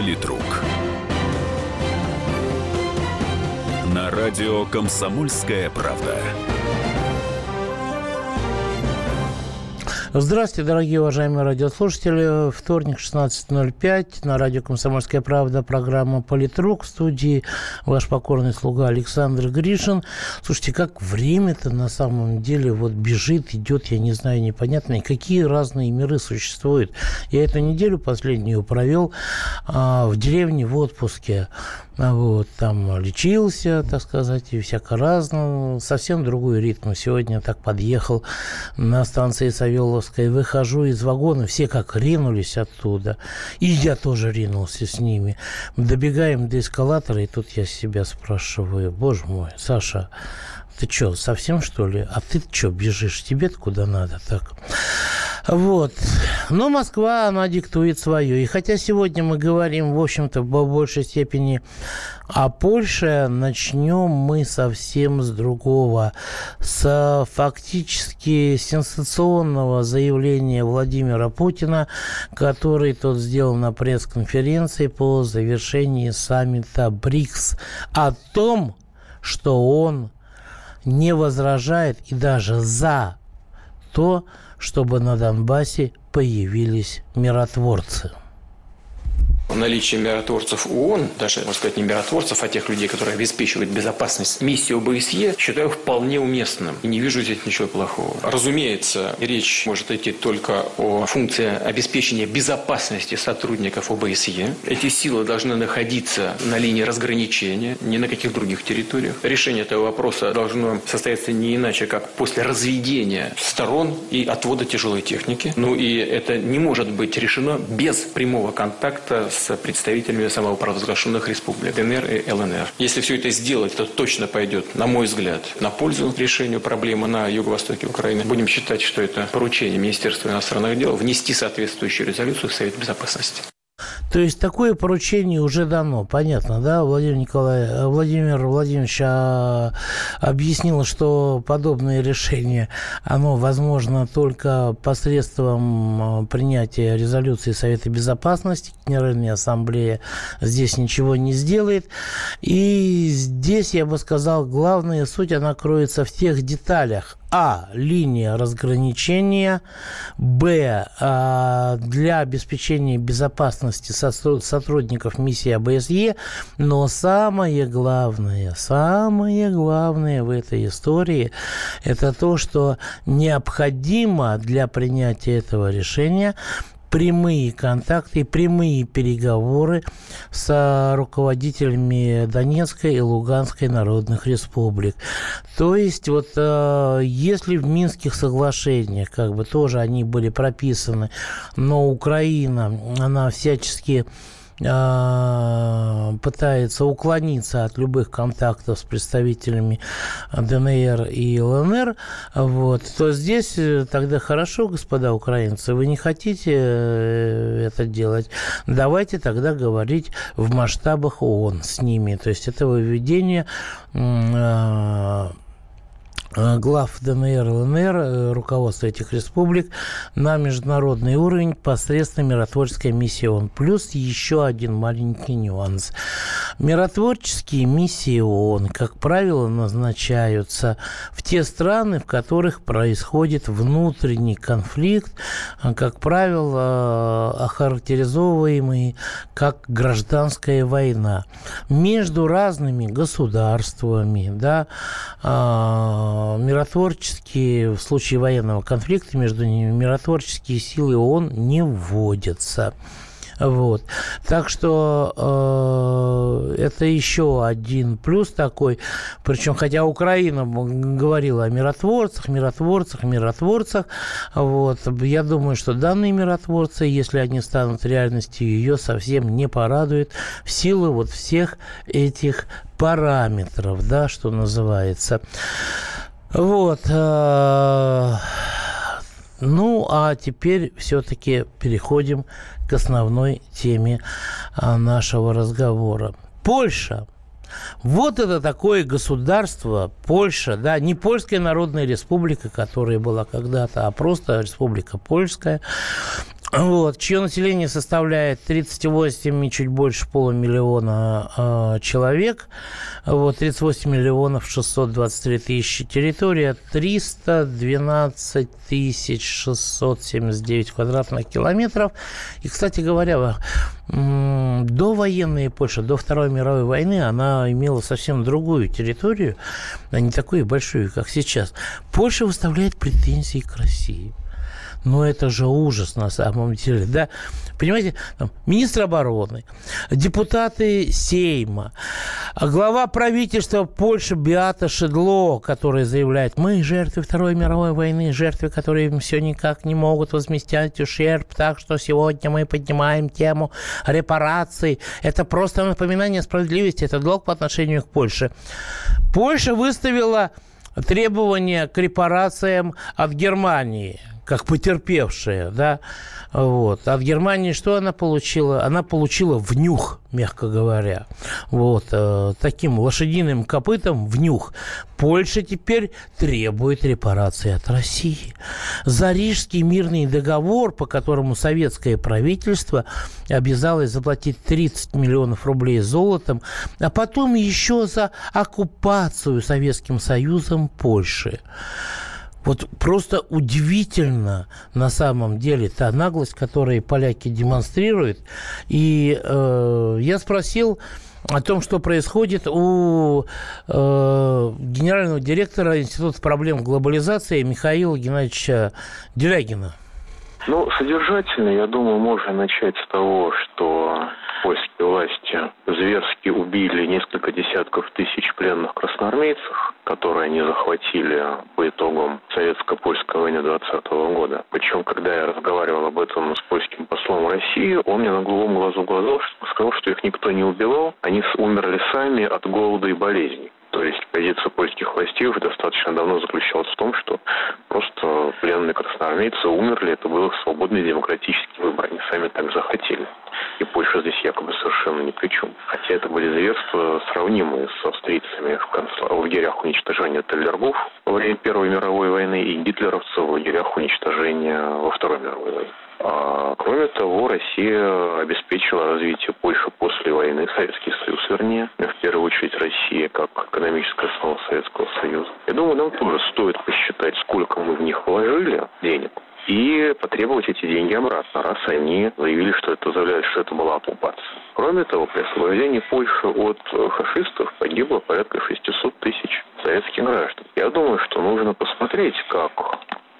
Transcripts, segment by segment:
Политрук. На радио «Комсомольская правда». Здравствуйте, дорогие уважаемые радиослушатели. Вторник, 16.05. На радио «Комсомольская правда» программа «Политрук». В студии ваш покорный слуга Александр Гришин. Слушайте, как время-то на самом деле вот бежит, идет, я не знаю, непонятно. И какие разные миры существуют. Я эту неделю последнюю провел а, в деревне в отпуске. Вот, там лечился, так сказать, и всяко разно. Совсем другой ритм. Сегодня так подъехал на станции Савеловской. Выхожу из вагона, все как ринулись оттуда. И я тоже ринулся с ними. Добегаем до эскалатора, и тут я себя спрашиваю, боже мой, Саша, ты что, совсем что ли? А ты что, бежишь? Тебе-то куда надо так? Вот. Но Москва, она диктует свое. И хотя сегодня мы говорим, в общем-то, в большей степени о Польше, начнем мы совсем с другого. С фактически сенсационного заявления Владимира Путина, который тот сделал на пресс-конференции по завершении саммита БРИКС о том, что он не возражает и даже за то, чтобы на Донбассе появились миротворцы наличие миротворцев ООН, даже, можно сказать, не миротворцев, а тех людей, которые обеспечивают безопасность миссии ОБСЕ, считаю вполне уместным. И не вижу здесь ничего плохого. Разумеется, речь может идти только о функции обеспечения безопасности сотрудников ОБСЕ. Эти силы должны находиться на линии разграничения, не на каких других территориях. Решение этого вопроса должно состояться не иначе, как после разведения сторон и отвода тяжелой техники. Ну и это не может быть решено без прямого контакта с с представителями самопровозглашенных республик ДНР и ЛНР. Если все это сделать, то точно пойдет, на мой взгляд, на пользу решению проблемы на юго-востоке Украины. Будем считать, что это поручение Министерства иностранных дел внести соответствующую резолюцию в Совет Безопасности. То есть такое поручение уже дано, понятно, да? Владимир Николаевич, э, Владимир Владимирович а, объяснил, что подобное решение, оно возможно только посредством э, принятия резолюции Совета Безопасности, Генеральная Ассамблея здесь ничего не сделает. И здесь, я бы сказал, главная суть, она кроется в тех деталях, а. Линия разграничения. Б. А, для обеспечения безопасности сотрудников миссии АБСЕ. Но самое главное, самое главное в этой истории, это то, что необходимо для принятия этого решения прямые контакты, прямые переговоры с руководителями Донецкой и Луганской народных республик. То есть вот э, если в Минских соглашениях как бы тоже они были прописаны, но Украина, она всячески пытается уклониться от любых контактов с представителями ДНР и ЛНР, вот, то здесь э, тогда хорошо, господа украинцы, вы не хотите э, это делать, давайте тогда говорить в масштабах ООН с ними. То есть это выведение а, глав ДНР, ЛНР, э, руководства этих республик на международный уровень посредством миротворческой миссии ООН. Плюс еще один маленький нюанс. Миротворческие миссии ООН, как правило, назначаются в те страны, в которых происходит внутренний конфликт, э, как правило, охарактеризовываемый как гражданская война между разными государствами, да, а, миротворческие, в случае военного конфликта между ними, миротворческие силы ООН не вводятся. Вот. Так что э, это еще один плюс такой. Причем, хотя Украина говорила о миротворцах, миротворцах, миротворцах, вот, я думаю, что данные миротворцы, если они станут реальностью, ее совсем не порадует в силу вот всех этих параметров, да, что называется. Вот. Э, ну, а теперь все-таки переходим к основной теме э, нашего разговора. Польша. Вот это такое государство, Польша, да, не Польская Народная Республика, которая была когда-то, а просто Республика Польская. Вот, чье население составляет 38 и чуть больше полумиллиона э, человек. Вот, 38 миллионов 623 тысячи. Территория 312 тысяч 679 квадратных километров. И, кстати говоря, до военной Польши, до Второй мировой войны, она имела совсем другую территорию, а не такую большую, как сейчас. Польша выставляет претензии к России. Но это же ужас на самом деле, да? Понимаете, там, министр обороны, депутаты Сейма, глава правительства Польши Биата Шедло, который заявляет, мы жертвы Второй мировой войны, жертвы, которые все никак не могут возместить ущерб, так что сегодня мы поднимаем тему репараций. Это просто напоминание справедливости, это долг по отношению к Польше. Польша выставила требования к репарациям от Германии – как потерпевшая, да, вот. От Германии что она получила? Она получила внюх, мягко говоря, вот, э, таким лошадиным копытом внюх. Польша теперь требует репарации от России. За Рижский мирный договор, по которому советское правительство обязалось заплатить 30 миллионов рублей золотом, а потом еще за оккупацию Советским Союзом Польши. Вот просто удивительно на самом деле та наглость, которую поляки демонстрируют. И э, я спросил о том, что происходит у э, генерального директора Института проблем глобализации Михаила Геннадьевича Делягина. Ну, содержательно, я думаю, можно начать с того, что польские власти зверски убили несколько десятков тысяч пленных красноармейцев, которые они захватили по итогам советско-польской войны 20 года. Причем, когда я разговаривал об этом с польским послом России, он мне на голубом глазу глазу сказал, что их никто не убивал, они умерли сами от голода и болезней. То есть позиция польских властей уже достаточно давно заключалась в том, что просто пленные красноармейцы умерли, это был их свободный демократический выбор, они сами так захотели. И Польша здесь якобы совершенно ни при чем. Хотя это были зверства, сравнимые с австрийцами в, концла... в лагерях уничтожения Теллергов во время Первой мировой войны и гитлеровцев в лагерях уничтожения во Второй мировой войне. А, кроме того, Россия обеспечила развитие Польши после войны, Советский Союз, вернее, в первую очередь Россия как экономическая основа Советского Союза. Я думаю, нам тоже стоит посчитать, сколько мы в них вложили денег, и потребовать эти деньги обратно, раз они заявили, что это заявляют, что это была оккупация. Кроме того, при освобождении Польши от фашистов погибло порядка 600 тысяч советских граждан. Я думаю, что нужно посмотреть, как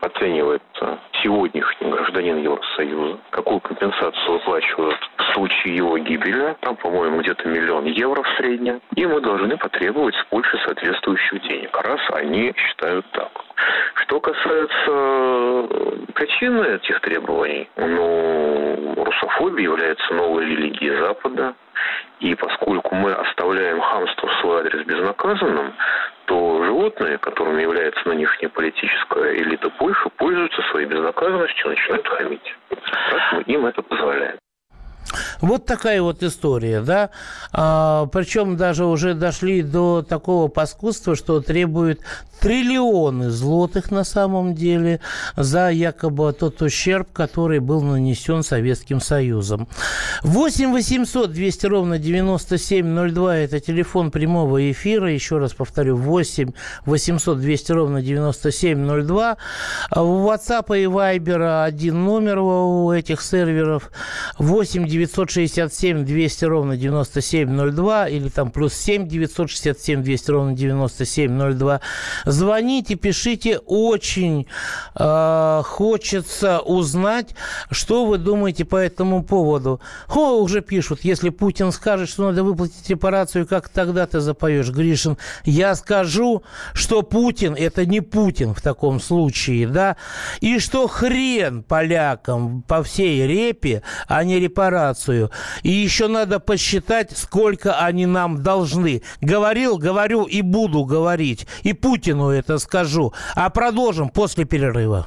оценивается сегодняшний гражданин Евросоюза, какую компенсацию выплачивают в случае его гибели, там, по-моему, где-то миллион евро в среднем, и мы должны потребовать с Польши соответствующих денег, раз они считают так. Что касается э, причины этих требований, ну, русофобия является новой религией Запада, и поскольку мы оставляем хамство в свой адрес безнаказанным, то животные, которыми является нынешняя политическая элита Польши, пользуются своей безнаказанностью и начинают хамить. Раз мы им это позволяем. Вот такая вот история, да. А, причем даже уже дошли до такого паскудства, что требуют триллионы злотых на самом деле за якобы тот ущерб, который был нанесен Советским Союзом. 8 800 200 ровно 9702 – это телефон прямого эфира. Еще раз повторю, 8 800 200 ровно 9702. В WhatsApp и Viber один номер у этих серверов. 8 967 200 ровно 9702 или там плюс 7 967 200 ровно 9702. Звоните, пишите. Очень э, хочется узнать, что вы думаете по этому поводу. О, уже пишут, если Путин скажет, что надо выплатить репарацию, как тогда ты запоешь, Гришин? Я скажу, что Путин – это не Путин в таком случае, да? И что хрен полякам по всей репе, а не репарацию. И еще надо посчитать, сколько они нам должны. Говорил, говорю и буду говорить. И Путину это скажу. А продолжим после перерыва.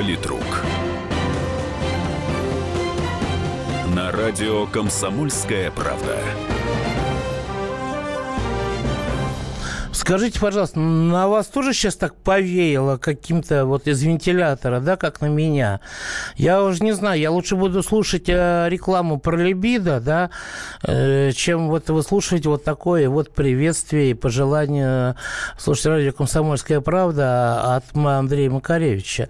Политрук. На радио «Комсомольская правда». Скажите, пожалуйста, на вас тоже сейчас так повеяло каким-то вот из вентилятора, да, как на меня? Я уже не знаю, я лучше буду слушать э, рекламу про либидо, да, э, чем вот вы слушаете вот такое вот приветствие и пожелание слушать радио «Комсомольская правда» от Андрея Макаревича.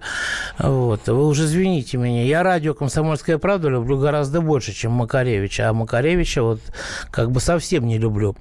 Вот. Вы уже извините меня, я радио «Комсомольская правда» люблю гораздо больше, чем Макаревича, а Макаревича вот как бы совсем не люблю.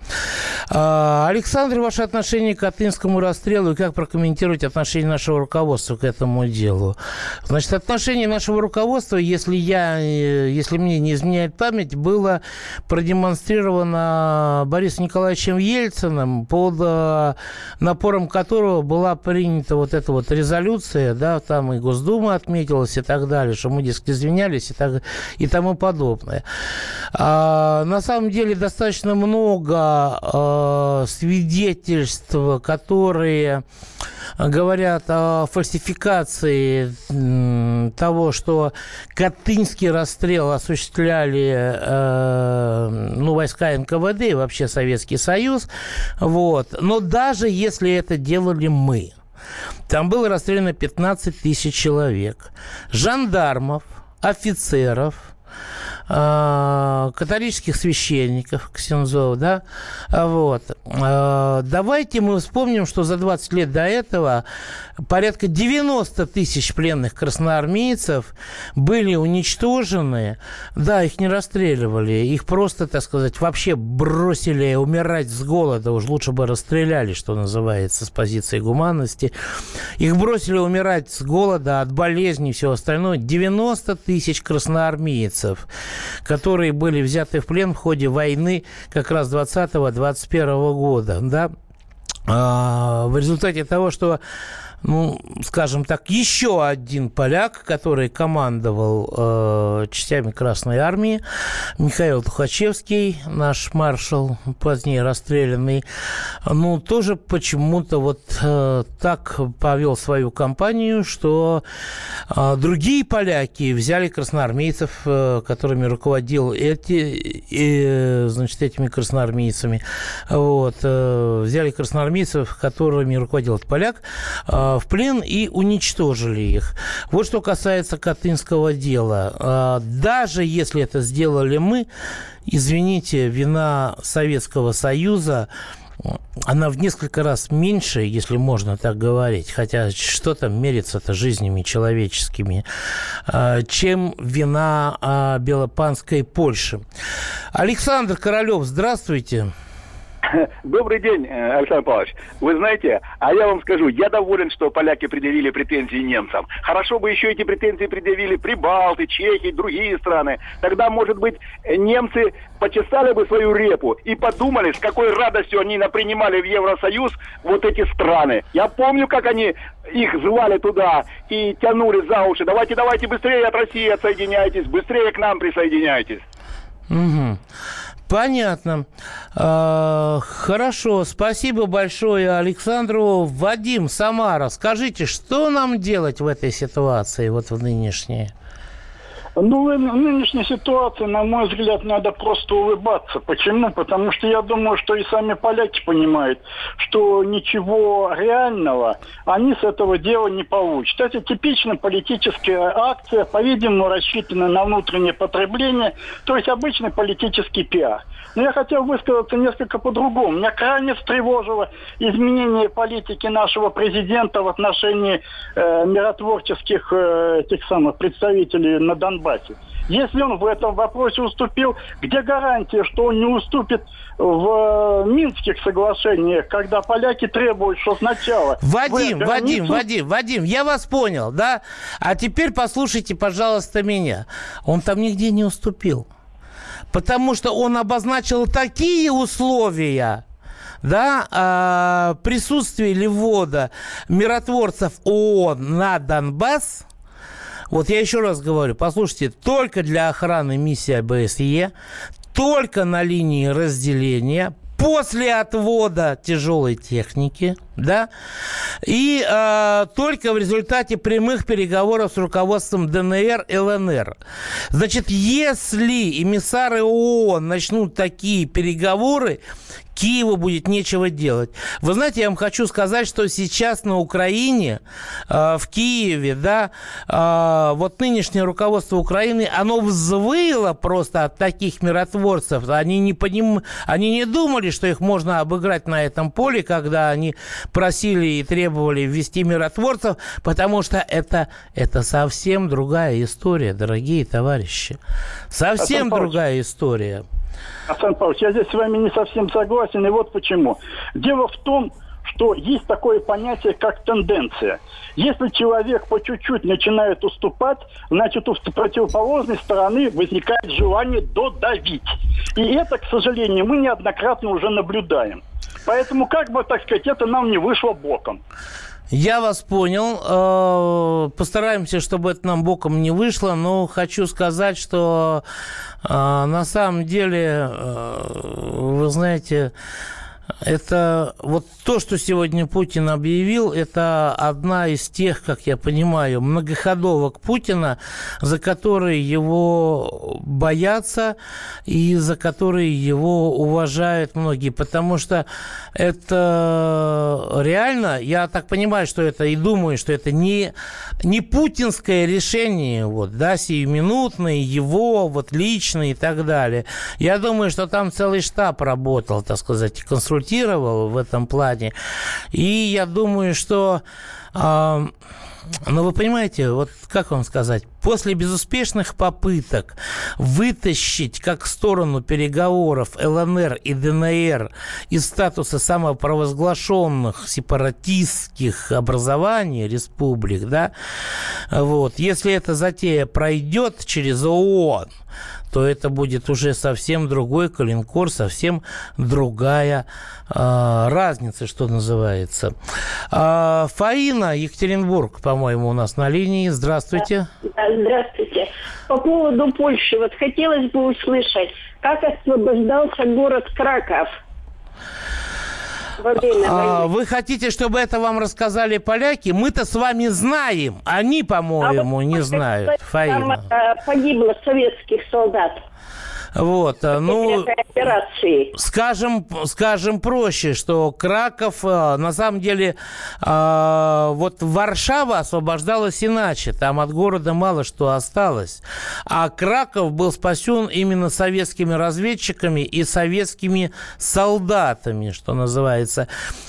А, Александр, ваше отношение к Атынскому расстрелу и как прокомментировать отношение нашего руководства к этому делу? Значит, отношение нашего руководства, если, я, э, если мне не изменяет память, было продемонстрировано Борисом Николаевичем Ельциным, под э, напором которого была принята вот эта вот резолюция, да, там и Госдума отметилась и так далее, что мы, дескать, извинялись и, так, и тому подобное. А, на самом деле достаточно много э, свидетельств свидетельств, которые говорят о фальсификации того, что Катынский расстрел осуществляли э, ну, войска НКВД и вообще Советский Союз. Вот. Но даже если это делали мы, там было расстреляно 15 тысяч человек. Жандармов, офицеров, католических священников, ксензов, да, вот. Э, давайте мы вспомним, что за 20 лет до этого порядка 90 тысяч пленных красноармейцев были уничтожены, да, их не расстреливали, их просто, так сказать, вообще бросили умирать с голода, уж лучше бы расстреляли, что называется, с позиции гуманности. Их бросили умирать с голода, от болезней и всего остального. 90 тысяч красноармейцев которые были взяты в плен в ходе войны как раз 20-21 года, да, а, в результате того, что ну, скажем так, еще один поляк, который командовал э, частями Красной Армии, Михаил Тухачевский, наш маршал, позднее расстрелянный, ну, тоже почему-то вот э, так повел свою кампанию, что э, другие поляки взяли красноармейцев, э, которыми руководил эти, э, значит, этими красноармейцами, вот, э, взяли красноармейцев, которыми руководил этот поляк, э, в плен и уничтожили их. Вот что касается Катынского дела. А, даже если это сделали мы, извините, вина Советского Союза она в несколько раз меньше, если можно так говорить, хотя что там мерится-то жизнями человеческими, а, чем вина а, Белопанской Польши. Александр Королев, здравствуйте. Добрый день, э, Александр Павлович. Вы знаете, а я вам скажу, я доволен, что поляки предъявили претензии немцам. Хорошо бы еще эти претензии предъявили Прибалты, Чехии, другие страны. Тогда, может быть, немцы почесали бы свою репу и подумали, с какой радостью они принимали в Евросоюз вот эти страны. Я помню, как они их звали туда и тянули за уши. Давайте, давайте быстрее от России отсоединяйтесь, быстрее к нам присоединяйтесь. Угу. Понятно. А, хорошо, спасибо большое Александру. Вадим, Самара, скажите, что нам делать в этой ситуации, вот в нынешней? Ну, в нынешней ситуации, на мой взгляд, надо просто улыбаться. Почему? Потому что я думаю, что и сами поляки понимают, что ничего реального они с этого дела не получат. Это типично политическая акция, по-видимому, рассчитана на внутреннее потребление, то есть обычный политический пиар. Но я хотел высказаться несколько по-другому. Меня крайне встревожило изменение политики нашего президента в отношении э, миротворческих э, тех самых представителей на Донбассе Донбассе. Если он в этом вопросе уступил, где гарантия, что он не уступит в э, Минских соглашениях, когда поляки требуют, что сначала... Вадим, границу... Вадим, Вадим, Вадим, я вас понял, да? А теперь послушайте, пожалуйста, меня. Он там нигде не уступил. Потому что он обозначил такие условия, да, а, присутствие или ввода миротворцев ООН на Донбасс, вот я еще раз говорю, послушайте, только для охраны миссии АБСЕ, только на линии разделения, после отвода тяжелой техники, да, и э, только в результате прямых переговоров с руководством ДНР ЛНР. Значит, если эмиссары ООН начнут такие переговоры, Киеву будет нечего делать. Вы знаете, я вам хочу сказать, что сейчас на Украине, э, в Киеве, да, э, вот нынешнее руководство Украины, оно взвыло просто от таких миротворцев. Они не, поним... они не думали, что их можно обыграть на этом поле, когда они просили и требовали ввести миротворцев, потому что это, это совсем другая история, дорогие товарищи. Совсем другая история. Асан Павлович, я здесь с вами не совсем согласен, и вот почему. Дело в том, что есть такое понятие, как тенденция. Если человек по чуть-чуть начинает уступать, значит, у противоположной стороны возникает желание додавить. И это, к сожалению, мы неоднократно уже наблюдаем. Поэтому, как бы, так сказать, это нам не вышло боком. Я вас понял. Э, постараемся, чтобы это нам боком не вышло, но хочу сказать, что э, на самом деле, э, вы знаете, это вот то, что сегодня Путин объявил, это одна из тех, как я понимаю, многоходовок Путина, за которые его боятся и за которые его уважают многие. Потому что это реально, я так понимаю, что это и думаю, что это не, не путинское решение, вот, да, сиюминутное, его, вот, личное и так далее. Я думаю, что там целый штаб работал, так сказать, консультировал консультировал в этом плане. И я думаю, что... Э, ну, вы понимаете, вот как вам сказать, после безуспешных попыток вытащить как сторону переговоров ЛНР и ДНР из статуса самопровозглашенных сепаратистских образований, республик, да, вот, если эта затея пройдет через ООН, то это будет уже совсем другой калинкор, совсем другая э, разница, что называется. Э, Фаина, Екатеринбург, по-моему, у нас на линии. Здравствуйте. Здравствуйте. По поводу Польши, вот хотелось бы услышать, как освобождался город Краков во время а, Вы хотите, чтобы это вам рассказали поляки? Мы-то с вами знаем. Они, по-моему, а не знают. Там а, погибло советских солдат. Вот, э, ну, скажем, скажем проще, что Краков, э, на самом деле, э, вот Варшава освобождалась иначе, там от города мало что осталось, а Краков был спасен именно советскими разведчиками и советскими солдатами, что называется.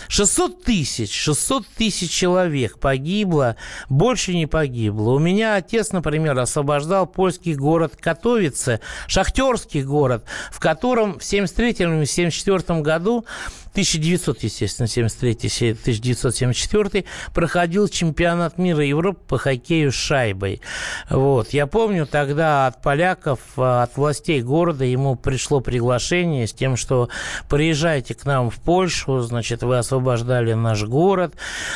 600 тысяч, 600 тысяч человек погибло, больше не погибло. У меня отец, например, освобождал польский город Катовице, шахтерский город, в котором в 1973-1974 году 1900, естественно, 73-1974 проходил чемпионат мира Европы по хоккею с шайбой. Вот. Я помню тогда от поляков, от властей города ему пришло приглашение с тем, что приезжайте к нам в Польшу, значит, вы освобождали наш город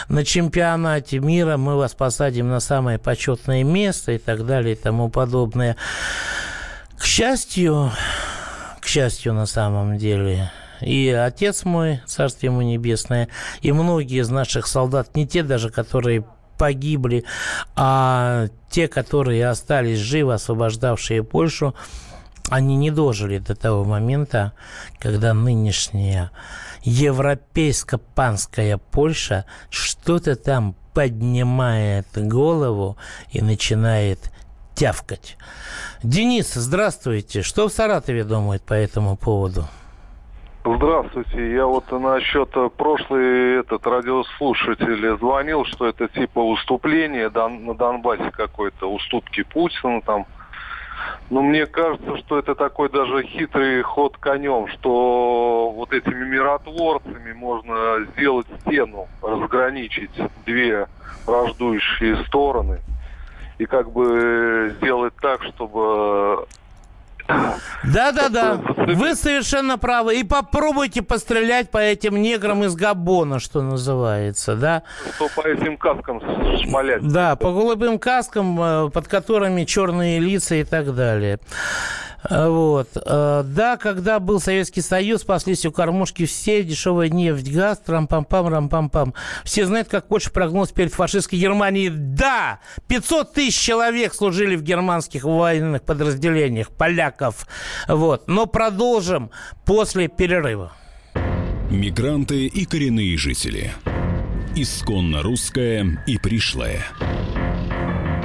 на чемпионате мира, мы вас посадим на самое почетное место и так далее и тому подобное. К счастью, к счастью на самом деле, и отец мой, царствие ему небесное, и многие из наших солдат, не те даже, которые погибли, а те, которые остались живы, освобождавшие Польшу, они не дожили до того момента, когда нынешняя европейско-панская Польша что-то там поднимает голову и начинает тявкать. Денис, здравствуйте. Что в Саратове думают по этому поводу? Здравствуйте. Я вот насчет прошлый этот радиослушатель звонил, что это типа уступление на Донбассе какой-то, уступки Путину там. Но мне кажется, что это такой даже хитрый ход конем, что вот этими миротворцами можно сделать стену, разграничить две враждующие стороны и как бы сделать так, чтобы да-да-да, вы совершенно правы. И попробуйте пострелять по этим неграм из Габона, что называется, да? Что по этим каскам шмалять. Да, по голубым каскам, э, под которыми черные лица и так далее. Вот. Э, да, когда был Советский Союз, спаслись у кормушки все, дешевая нефть, газ, трам-пам-пам, рам-пам-пам. Все знают, как Польша прогнулась перед фашистской Германией. Да! 500 тысяч человек служили в германских военных подразделениях, поляков. Вот. Но продолжим после перерыва. Мигранты и коренные жители. Исконно русская и пришлая.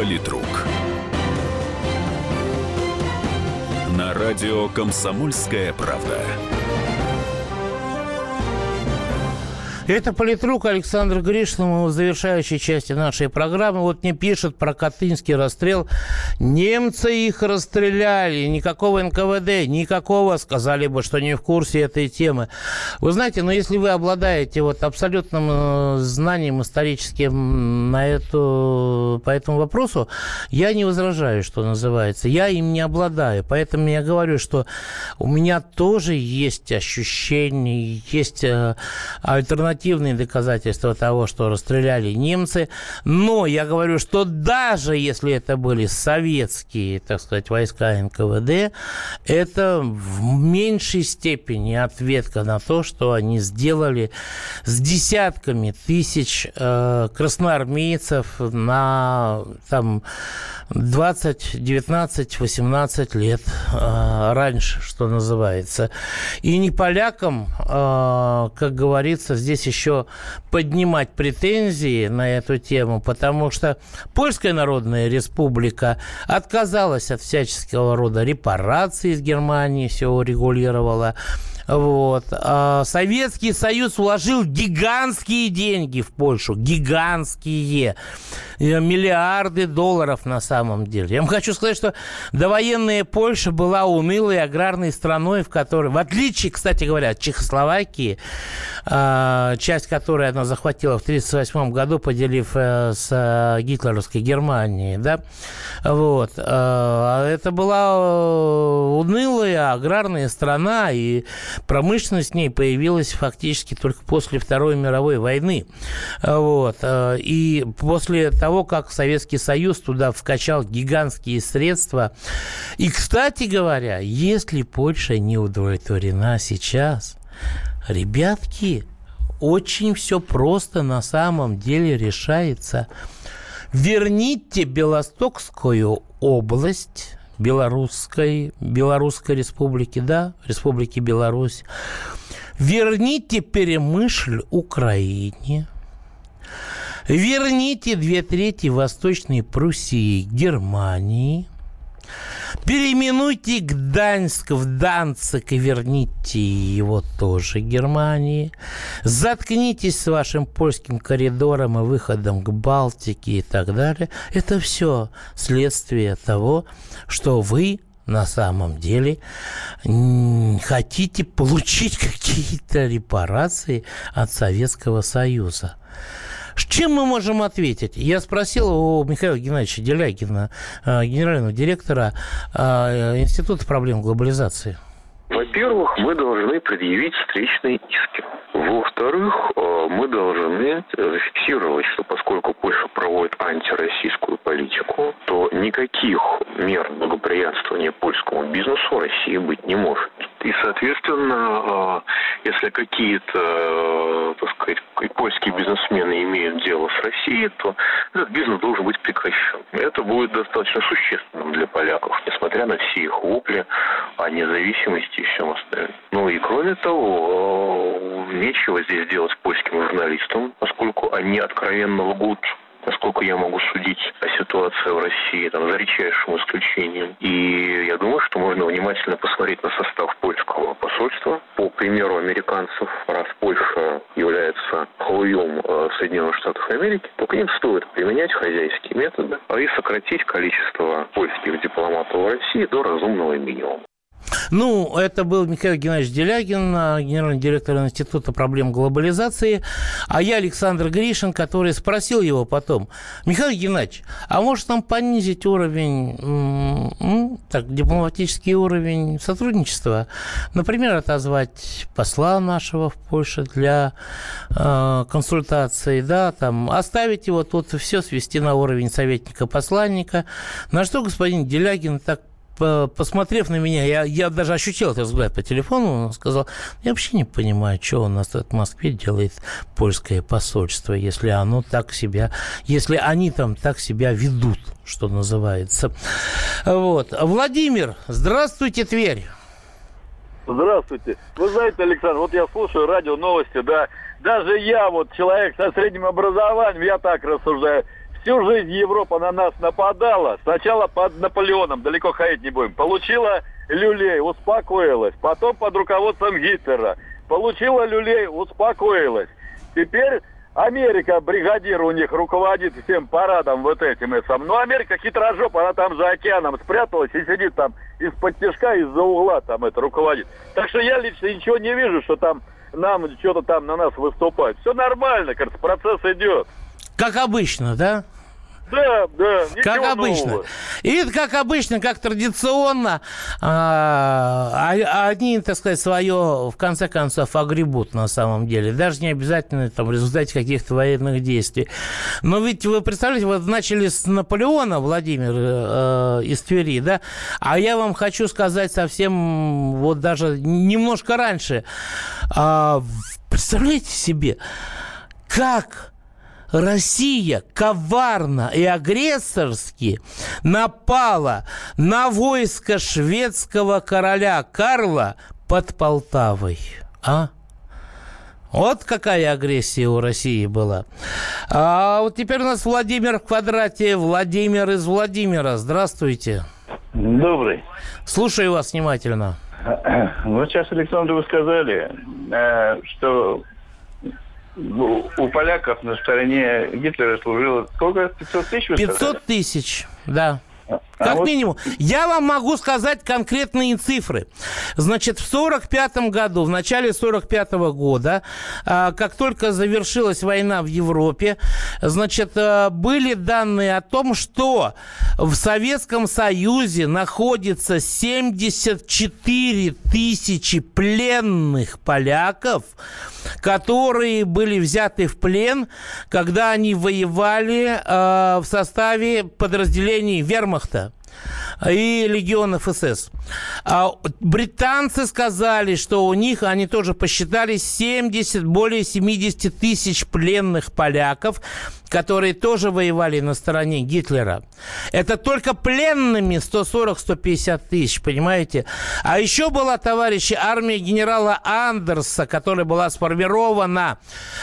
Политрук. На радио «Комсомольская правда». Это политрук Александр Гришин в завершающей части нашей программы. Вот мне пишет про Катынский расстрел. Немцы их расстреляли. Никакого НКВД, никакого. Сказали бы, что не в курсе этой темы. Вы знаете, но ну, если вы обладаете вот абсолютным э, знанием историческим на эту, по этому вопросу, я не возражаю, что называется. Я им не обладаю. Поэтому я говорю, что у меня тоже есть ощущение, есть э, альтернатива альтернативные доказательства того, что расстреляли немцы. Но я говорю, что даже если это были советские, так сказать, войска НКВД, это в меньшей степени ответка на то, что они сделали с десятками тысяч э, красноармейцев на там 20, 19, 18 лет э, раньше, что называется. И не полякам, э, как говорится, здесь еще поднимать претензии на эту тему, потому что Польская Народная Республика отказалась от всяческого рода репараций из Германии, все урегулировала. Вот. А Советский Союз вложил гигантские деньги в Польшу. Гигантские. Миллиарды долларов на самом деле. Я вам хочу сказать, что довоенная Польша была унылой аграрной страной, в которой, в отличие, кстати говоря, от Чехословакии, а, часть которой она захватила в 1938 году, поделив э, с э, гитлеровской Германией, да, вот. А, это была э, унылая аграрная страна, и Промышленность в ней появилась фактически только после Второй мировой войны. Вот. И после того, как Советский Союз туда вкачал гигантские средства. И, кстати говоря, если Польша не удовлетворена сейчас, ребятки, очень все просто на самом деле решается. Верните Белостокскую область Белорусской, Белорусской республики, да, Республики Беларусь. Верните Перемышль Украине. Верните две трети Восточной Пруссии Германии. Переименуйте Гданьск в Данцик и верните его тоже Германии. Заткнитесь с вашим польским коридором и выходом к Балтике и так далее. Это все следствие того, что вы на самом деле хотите получить какие-то репарации от Советского Союза. Чем мы можем ответить? Я спросил у Михаила Геннадьевича Делягина, э, генерального директора э, Института проблем глобализации. Во-первых, мы должны предъявить встречные иски. Во-вторых, э, мы должны зафиксировать, что поскольку Польша проводит антироссийскую политику, то никаких мер благоприятствования польскому бизнесу России быть не может. И, соответственно, если какие-то, так сказать, польские бизнесмены имеют дело с Россией, то этот бизнес должен быть прекращен. Это будет достаточно существенным для поляков, несмотря на все их вопли о независимости и всем остальном. Ну и кроме того, нечего здесь делать польским журналистам, поскольку они откровенно лгут насколько я могу судить о ситуации в России, там, за редчайшим исключением. И я думаю, что можно внимательно посмотреть на состав польского посольства. По примеру американцев, раз Польша является халуем э, Соединенных Штатов Америки, то к ним стоит применять хозяйские методы, и сократить количество польских дипломатов в России до разумного минимума. Ну, это был Михаил Геннадьевич Делягин, генеральный директор Института проблем глобализации. А я Александр Гришин, который спросил его потом, Михаил Геннадьевич, а может нам понизить уровень, ну, так, дипломатический уровень сотрудничества? Например, отозвать посла нашего в Польше для э, консультаций, да, там, оставить его тут, все свести на уровень советника-посланника. На что господин Делягин так посмотрев на меня, я, я даже ощутил этот взгляд по телефону, он сказал, я вообще не понимаю, что у нас в Москве делает польское посольство, если оно так себя, если они там так себя ведут, что называется. Вот. Владимир, здравствуйте, Тверь. Здравствуйте. Вы знаете, Александр, вот я слушаю радио новости, да, даже я, вот человек со средним образованием, я так рассуждаю, Всю жизнь Европа на нас нападала. Сначала под Наполеоном, далеко ходить не будем. Получила люлей, успокоилась. Потом под руководством Гитлера. Получила люлей, успокоилась. Теперь Америка, бригадир у них руководит всем парадом вот этим и сам. Ну, Америка хитрожоп, она там за океаном спряталась и сидит там из-под тяжка, из-за угла там это руководит. Так что я лично ничего не вижу, что там нам что-то там на нас выступает. Все нормально, кажется, процесс идет. Как обычно, да? Да, да. Как обычно. Нового. И как обычно, как традиционно, а, а, одни, так сказать, свое, в конце концов, огребут на самом деле. Даже не обязательно там, в результате каких-то военных действий. Но ведь вы представляете, вот начали с Наполеона, Владимир, э, из Твери, да? А я вам хочу сказать совсем, вот даже немножко раньше. А, представляете себе, как Россия коварно и агрессорски напала на войско шведского короля Карла под Полтавой. А? Вот какая агрессия у России была. А вот теперь у нас Владимир в квадрате. Владимир из Владимира. Здравствуйте. Добрый. Слушаю вас внимательно. Вот сейчас, Александр, вы сказали, э, что у поляков на стороне Гитлера служило сколько? 500 тысяч? 500 тысяч, да. А как вот... минимум. Я вам могу сказать конкретные цифры. Значит, в 45 году, в начале 45 года, а, как только завершилась война в Европе, значит, а, были данные о том, что в Советском Союзе находится 74 тысячи пленных поляков, которые были взяты в плен, когда они воевали в составе подразделений вермахта и легионов СС. А британцы сказали, что у них, они тоже посчитали 70, более 70 тысяч пленных поляков, которые тоже воевали на стороне Гитлера. Это только пленными 140-150 тысяч, понимаете? А еще была, товарищи, армия генерала Андерса, которая была сформирована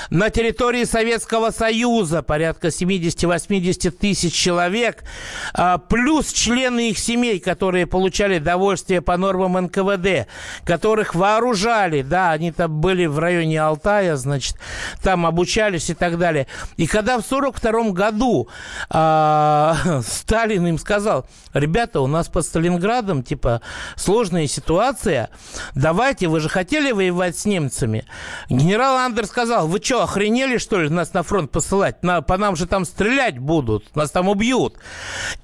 на территории Советского Союза, порядка 70-80 тысяч человек, а, плюс члены их семей, которые получали довольствие по нормам НКВД, которых вооружали, да, они там были в районе Алтая, значит, там обучались и так далее. И когда в 1942 году э, Сталин им сказал, ребята, у нас под Сталинградом, типа, сложная ситуация, давайте, вы же хотели воевать с немцами. Генерал Андер сказал, вы что, охренели, что ли, нас на фронт посылать? На, по нам же там стрелять будут, нас там убьют.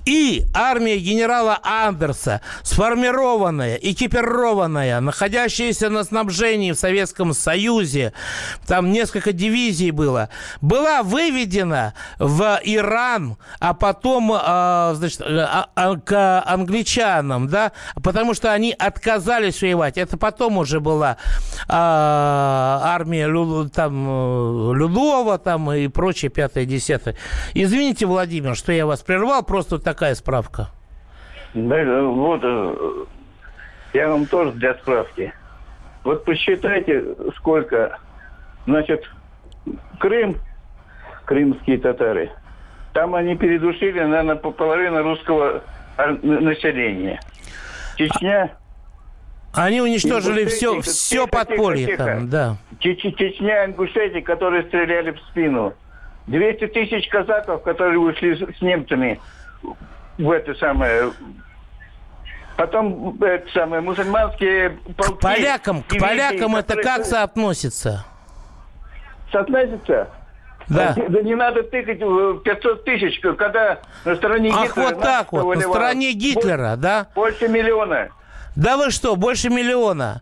И армия генерала Андерса, сформированная, экипированная, находящаяся на снабжении в Советском Союзе, там несколько дивизий было, была выведена в Иран, а потом, а, значит, а, а, к англичанам, да, потому что они отказались воевать. Это потом уже была армия там, Людова там, и прочее, пятое, десятое. Извините, Владимир, что я вас прервал, просто такая справка. Да, вот, э, я вам тоже для справки. Вот посчитайте, сколько, значит, Крым, крымские татары, там они передушили, наверное, по половину русского населения. Чечня... Они уничтожили все, все подполье тихо, там, да. Чечня, Ингушетия, которые стреляли в спину. 200 тысяч казаков, которые ушли с немцами в это самое Потом это самое, мусульманские полки. К полякам, к полякам это как соотносится? Соотносится? Да. Да не надо тыкать в 500 тысяч, когда на стороне Ах, Гитлера... Ах, вот так вот, на стороне Гитлера, да? Больше миллиона. Да вы что, больше миллиона?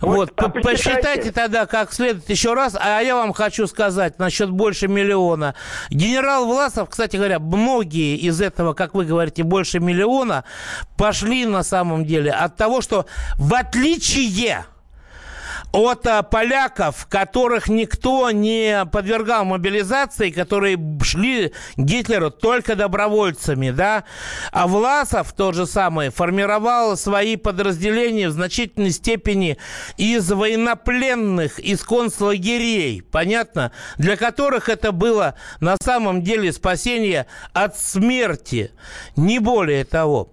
Вот, вот а посчитайте тогда как следует еще раз. А я вам хочу сказать насчет больше миллиона. Генерал Власов, кстати говоря, многие из этого, как вы говорите, больше миллиона, пошли на самом деле от того, что в отличие от а, поляков, которых никто не подвергал мобилизации, которые шли Гитлеру только добровольцами, да, а Власов, то же самое, формировал свои подразделения в значительной степени из военнопленных, из концлагерей, понятно, для которых это было на самом деле спасение от смерти, не более того.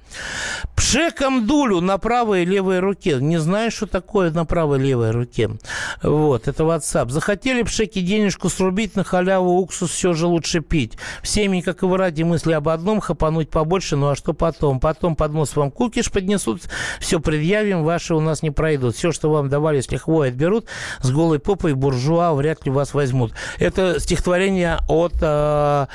Пшеком дулю на правой и левой руке. Не знаю, что такое на правой и левой руке. Вот, это WhatsApp. Захотели пшеки денежку срубить на халяву, уксус все же лучше пить. Всеми, как и вы ради мысли об одном, хапануть побольше, ну а что потом? Потом под нос вам кукиш поднесут, все предъявим, ваши у нас не пройдут. Все, что вам давали с лихвой, отберут, с голой попой буржуа вряд ли вас возьмут. Это стихотворение от э,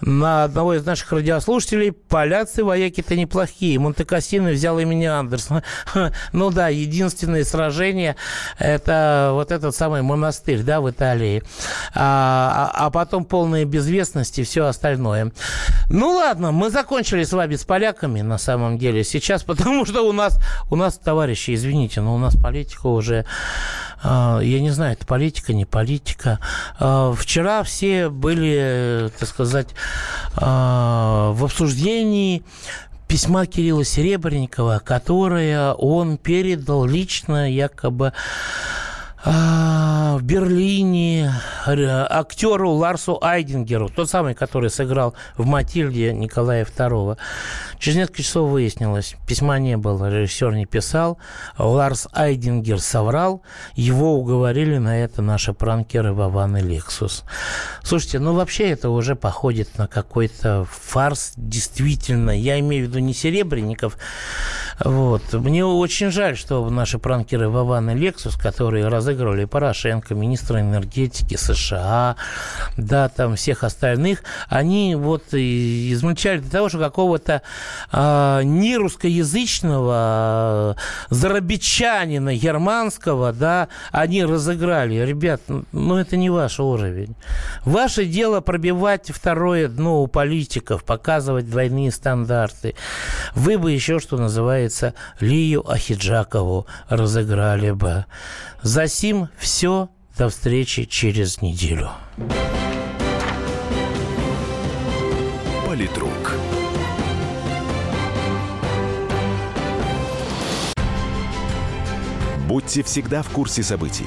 на одного из наших радиослушателей. Поляцы, вояки-то неплохие. Монте-Кассино взял имени Андерсона. Ну да, единственное сражение это вот этот самый монастырь, да, в Италии. А, а, а потом полная безвестность и все остальное. Ну ладно, мы закончили с вами с поляками на самом деле сейчас, потому что у нас, у нас, товарищи, извините, но у нас политика уже а, я не знаю, это политика, не политика. А, вчера все были, так сказать, в обсуждении письма Кирилла Серебренникова, которое он передал лично якобы в Берлине актеру Ларсу Айдингеру, тот самый, который сыграл в «Матильде» Николая II. Через несколько часов выяснилось, письма не было, режиссер не писал, Ларс Айдингер соврал, его уговорили на это наши пранкеры Вован и Лексус. Слушайте, ну вообще это уже походит на какой-то фарс, действительно. Я имею в виду не Серебренников. Вот. Мне очень жаль, что наши пранкеры Вован и Лексус, которые разыгрывали Порошенко, министра энергетики США, да, там всех остальных, они вот измельчали для того, что какого-то э, не русскоязычного э, зарабичанина германского, да, они разыграли. Ребят, ну это не ваш уровень. Ваше дело пробивать второе дно у политиков, показывать двойные стандарты. Вы бы еще, что называется, Лию Ахиджакову разыграли бы. За сим все. До встречи через неделю. Политрук. Будьте всегда в курсе событий.